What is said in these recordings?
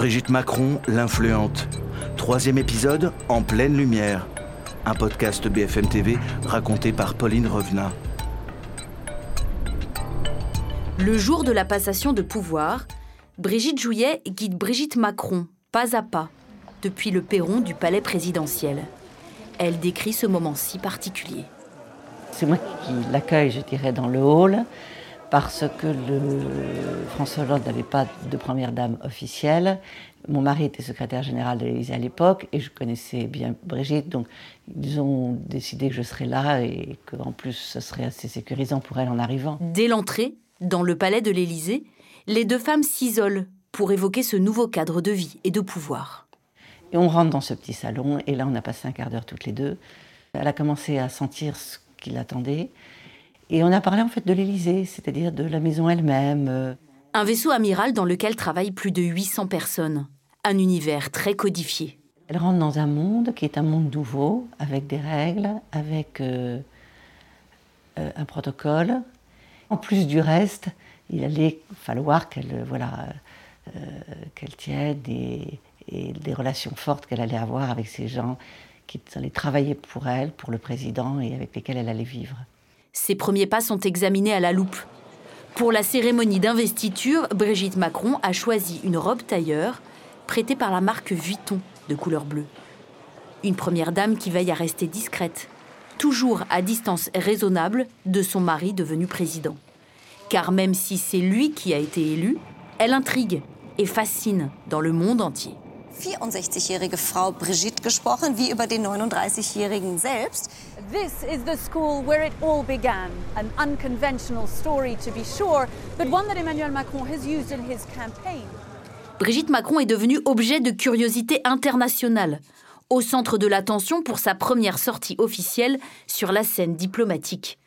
Brigitte Macron, l'influente. Troisième épisode, En pleine lumière. Un podcast BFM TV raconté par Pauline Revenat. Le jour de la passation de pouvoir, Brigitte Jouillet guide Brigitte Macron, pas à pas, depuis le perron du palais présidentiel. Elle décrit ce moment si particulier. C'est moi qui l'accueille, je dirais, dans le hall parce que le François Hollande n'avait pas de première dame officielle. Mon mari était secrétaire général de l'Élysée à l'époque et je connaissais bien Brigitte, donc ils ont décidé que je serais là et qu'en plus ce serait assez sécurisant pour elle en arrivant. Dès l'entrée, dans le palais de l'Élysée, les deux femmes s'isolent pour évoquer ce nouveau cadre de vie et de pouvoir. Et on rentre dans ce petit salon et là on a passé un quart d'heure toutes les deux. Elle a commencé à sentir ce qu'il attendait. Et on a parlé en fait de l'Élysée, c'est-à-dire de la maison elle-même. euh, Un vaisseau amiral dans lequel travaillent plus de 800 personnes. Un univers très codifié. Elle rentre dans un monde qui est un monde nouveau, avec des règles, avec euh, euh, un protocole. En plus du reste, il allait falloir qu'elle voilà, euh, qu'elle tienne et, et des relations fortes qu'elle allait avoir avec ces gens qui allaient travailler pour elle, pour le président et avec lesquels elle allait vivre. Ses premiers pas sont examinés à la loupe. Pour la cérémonie d'investiture, Brigitte Macron a choisi une robe tailleur prêtée par la marque Vuitton de couleur bleue. Une première dame qui veille à rester discrète, toujours à distance raisonnable de son mari devenu président. Car même si c'est lui qui a été élu, elle intrigue et fascine dans le monde entier. 64-jährige Frau Brigitte gesprochen, wie über den 39-jährigen selbst. This is the school where it all began. An unconventional story, to be sure, but one that Emmanuel Macron has used in his campaign. Brigitte Macron est devenue objet de curiosité internationale, au centre de l'attention pour sa première sortie officielle sur la scène diplomatique.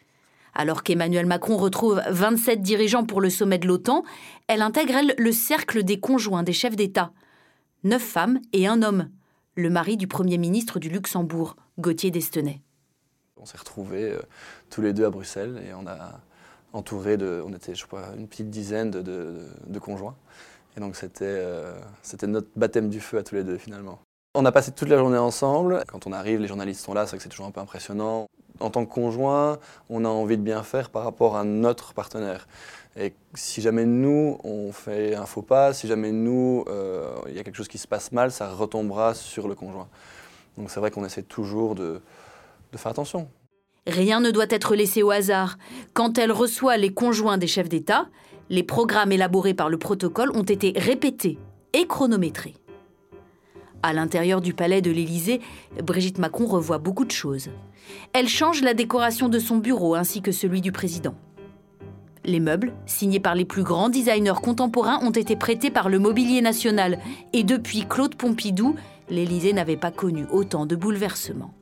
Alors qu'Emmanuel Macron retrouve 27 dirigeants pour le sommet de l'OTAN, elle intègre elle, le cercle des conjoints des chefs d'État. Neuf femmes et un homme, le mari du Premier ministre du Luxembourg, Gauthier d'Estenay. On s'est retrouvés euh, tous les deux à Bruxelles et on a entouré de, on était je crois une petite dizaine de, conjoints. Et donc euh, c'était notre baptême du feu à tous les deux finalement. On a passé toute la journée ensemble. Quand on arrive, les journalistes sont là, c'est c'est toujours un peu impressionnant. En tant que conjoint, on a envie de bien faire par rapport à notre partenaire. Et si jamais nous, on fait un faux pas, si jamais nous, euh, il y a quelque chose qui se passe mal, ça retombera sur le conjoint. Donc c'est vrai qu'on essaie toujours de faire attention. Rien ne doit être laissé au hasard. Quand elle reçoit les conjoints des chefs d'État, les programmes élaborés par le protocole ont été répétés et chronométrés. À l'intérieur du palais de l'Élysée, Brigitte Macron revoit beaucoup de choses. Elle change la décoration de son bureau ainsi que celui du président. Les meubles, signés par les plus grands designers contemporains, ont été prêtés par le Mobilier National. Et depuis Claude Pompidou, l'Élysée n'avait pas connu autant de bouleversements.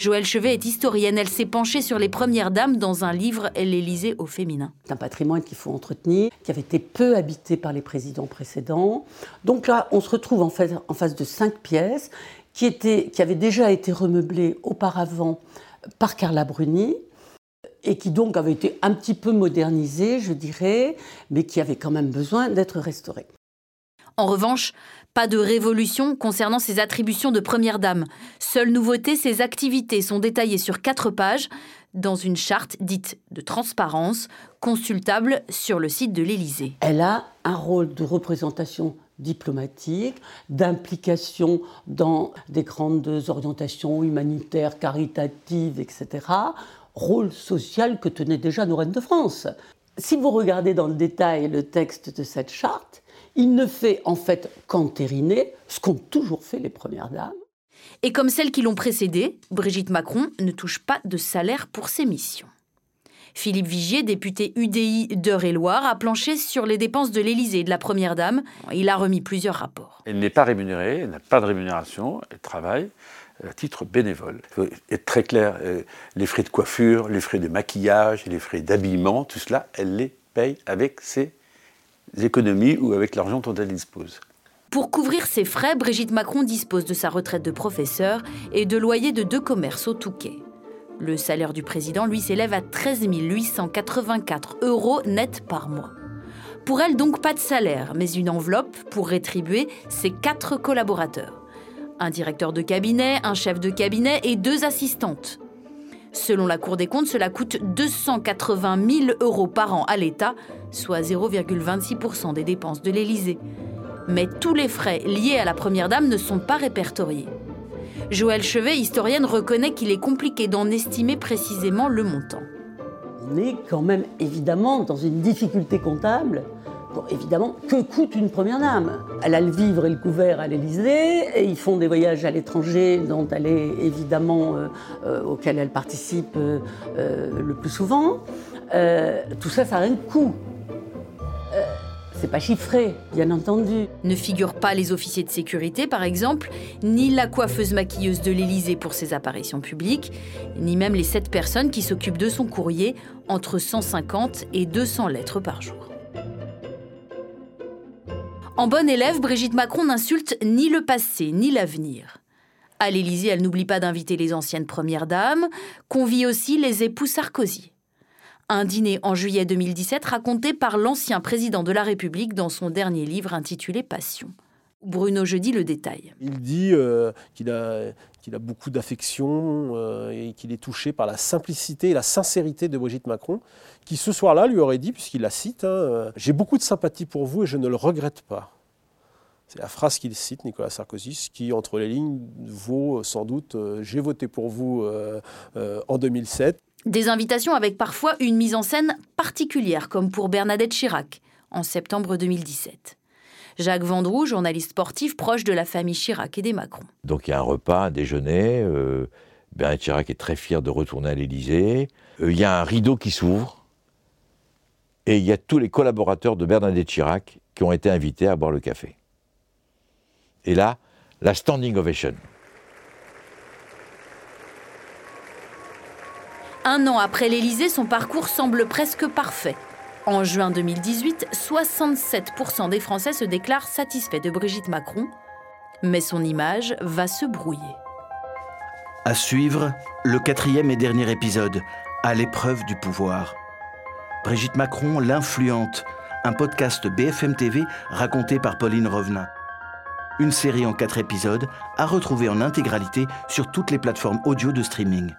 Joëlle Chevet est historienne. Elle s'est penchée sur les premières dames dans un livre L'Élysée au féminin. C'est un patrimoine qu'il faut entretenir, qui avait été peu habité par les présidents précédents. Donc là, on se retrouve en, face de cinq pièces qui, étaient, qui avaient déjà été remeublées auparavant par Carla Bruni et qui donc avaient été un petit peu modernisées, je dirais, mais qui avaient quand même besoin d'être restaurées. En revanche, pas de révolution concernant ses attributions de première dame. Seule nouveauté, ses activités sont détaillées sur quatre pages dans une charte dite de transparence, consultable sur le site de l'Élysée. Elle a un rôle de représentation diplomatique, d'implication dans des grandes orientations humanitaires, caritatives, etc. Rôle social que tenaient déjà nos reines de France. Si vous regardez dans le détail le texte de cette charte, il ne fait en fait qu'entériner ce qu'ont toujours fait les premières dames. Et comme celles qui l'ont précédée, Brigitte Macron ne touche pas de salaire pour ses missions. Philippe Vigier, député UDI d'Eure-et-Loire, a planché sur les dépenses de l'Élysée et de la Première Dame. Il a remis plusieurs rapports. Elle n'est pas rémunérée, elle n'a pas de rémunération, elle travaille à titre bénévole. Il faut être très clair, euh, les frais de coiffure, les frais de maquillage, les frais d'habillement, tout cela, elle les paye avec ses économies ou avec l'argent dont elle dispose. Pour couvrir ses frais, Brigitte Macron dispose de sa retraite de professeur et de loyer de deux commerces au Touquet. Le salaire du président, lui, s'élève à 13 884 euros net par mois. Pour elle, donc, pas de salaire, mais une enveloppe pour rétribuer ses quatre collaborateurs. Un directeur de cabinet, un chef de cabinet et deux assistantes. Selon la Cour des comptes, cela coûte 280 000 euros par an à l'État, soit 0,26% des dépenses de l'Élysée mais tous les frais liés à la Première Dame ne sont pas répertoriés. Joël Chevet, historienne, reconnaît qu'il est compliqué d'en estimer précisément le montant. On est quand même évidemment dans une difficulté comptable. Bon, évidemment, que coûte une première dame? Elle a le vivre et le couvert à l'Élysée, et ils font des voyages à l'étranger dont elle est évidemment euh, euh, auxquels elle participe euh, le plus souvent. tout ça, ça a un coût. C'est pas chiffré, bien entendu. Ne figurent pas les officiers de sécurité, par exemple, ni la coiffeuse maquilleuse de l'Élysée pour ses apparitions publiques, ni même les sept personnes qui s'occupent de son courrier, entre 150 et 200 lettres par jour. En bonne élève, Brigitte Macron n'insulte ni le passé ni l'avenir. À l'Élysée, elle n'oublie pas d'inviter les anciennes premières dames, convie aussi les époux Sarkozy. Un dîner en juillet 2017 raconté par l'ancien président de la République dans son dernier livre intitulé Passion. Bruno Jeudi le détail. Il dit euh, qu'il a, qu'il a beaucoup d'affection euh, et qu'il est touché par la simplicité et la sincérité de Brigitte Macron, qui ce soir-là lui aurait dit, puisqu'il la cite, hein, euh, J'ai beaucoup de sympathie pour vous et je ne le regrette pas. C'est la phrase qu'il cite, Nicolas Sarkozy, qui, entre les lignes, vaut sans doute J'ai voté pour vous en 2007. Des invitations avec parfois une mise en scène particulière, comme pour Bernadette Chirac, en septembre 2017. Jacques Vendroux, journaliste sportif proche de la famille Chirac et des Macron. Donc il y a un repas, un déjeuner. Euh, Bernadette Chirac est très fier de retourner à l'Élysée. Euh, il y a un rideau qui s'ouvre. Et il y a tous les collaborateurs de Bernadette Chirac qui ont été invités à boire le café. Et là, la standing ovation. Un an après l'Élysée, son parcours semble presque parfait. En juin 2018, 67% des Français se déclarent satisfaits de Brigitte Macron, mais son image va se brouiller. À suivre, le quatrième et dernier épisode, à l'épreuve du pouvoir. Brigitte Macron, l'influente, un podcast BFM TV raconté par Pauline Revenat. Une série en quatre épisodes à retrouver en intégralité sur toutes les plateformes audio de streaming.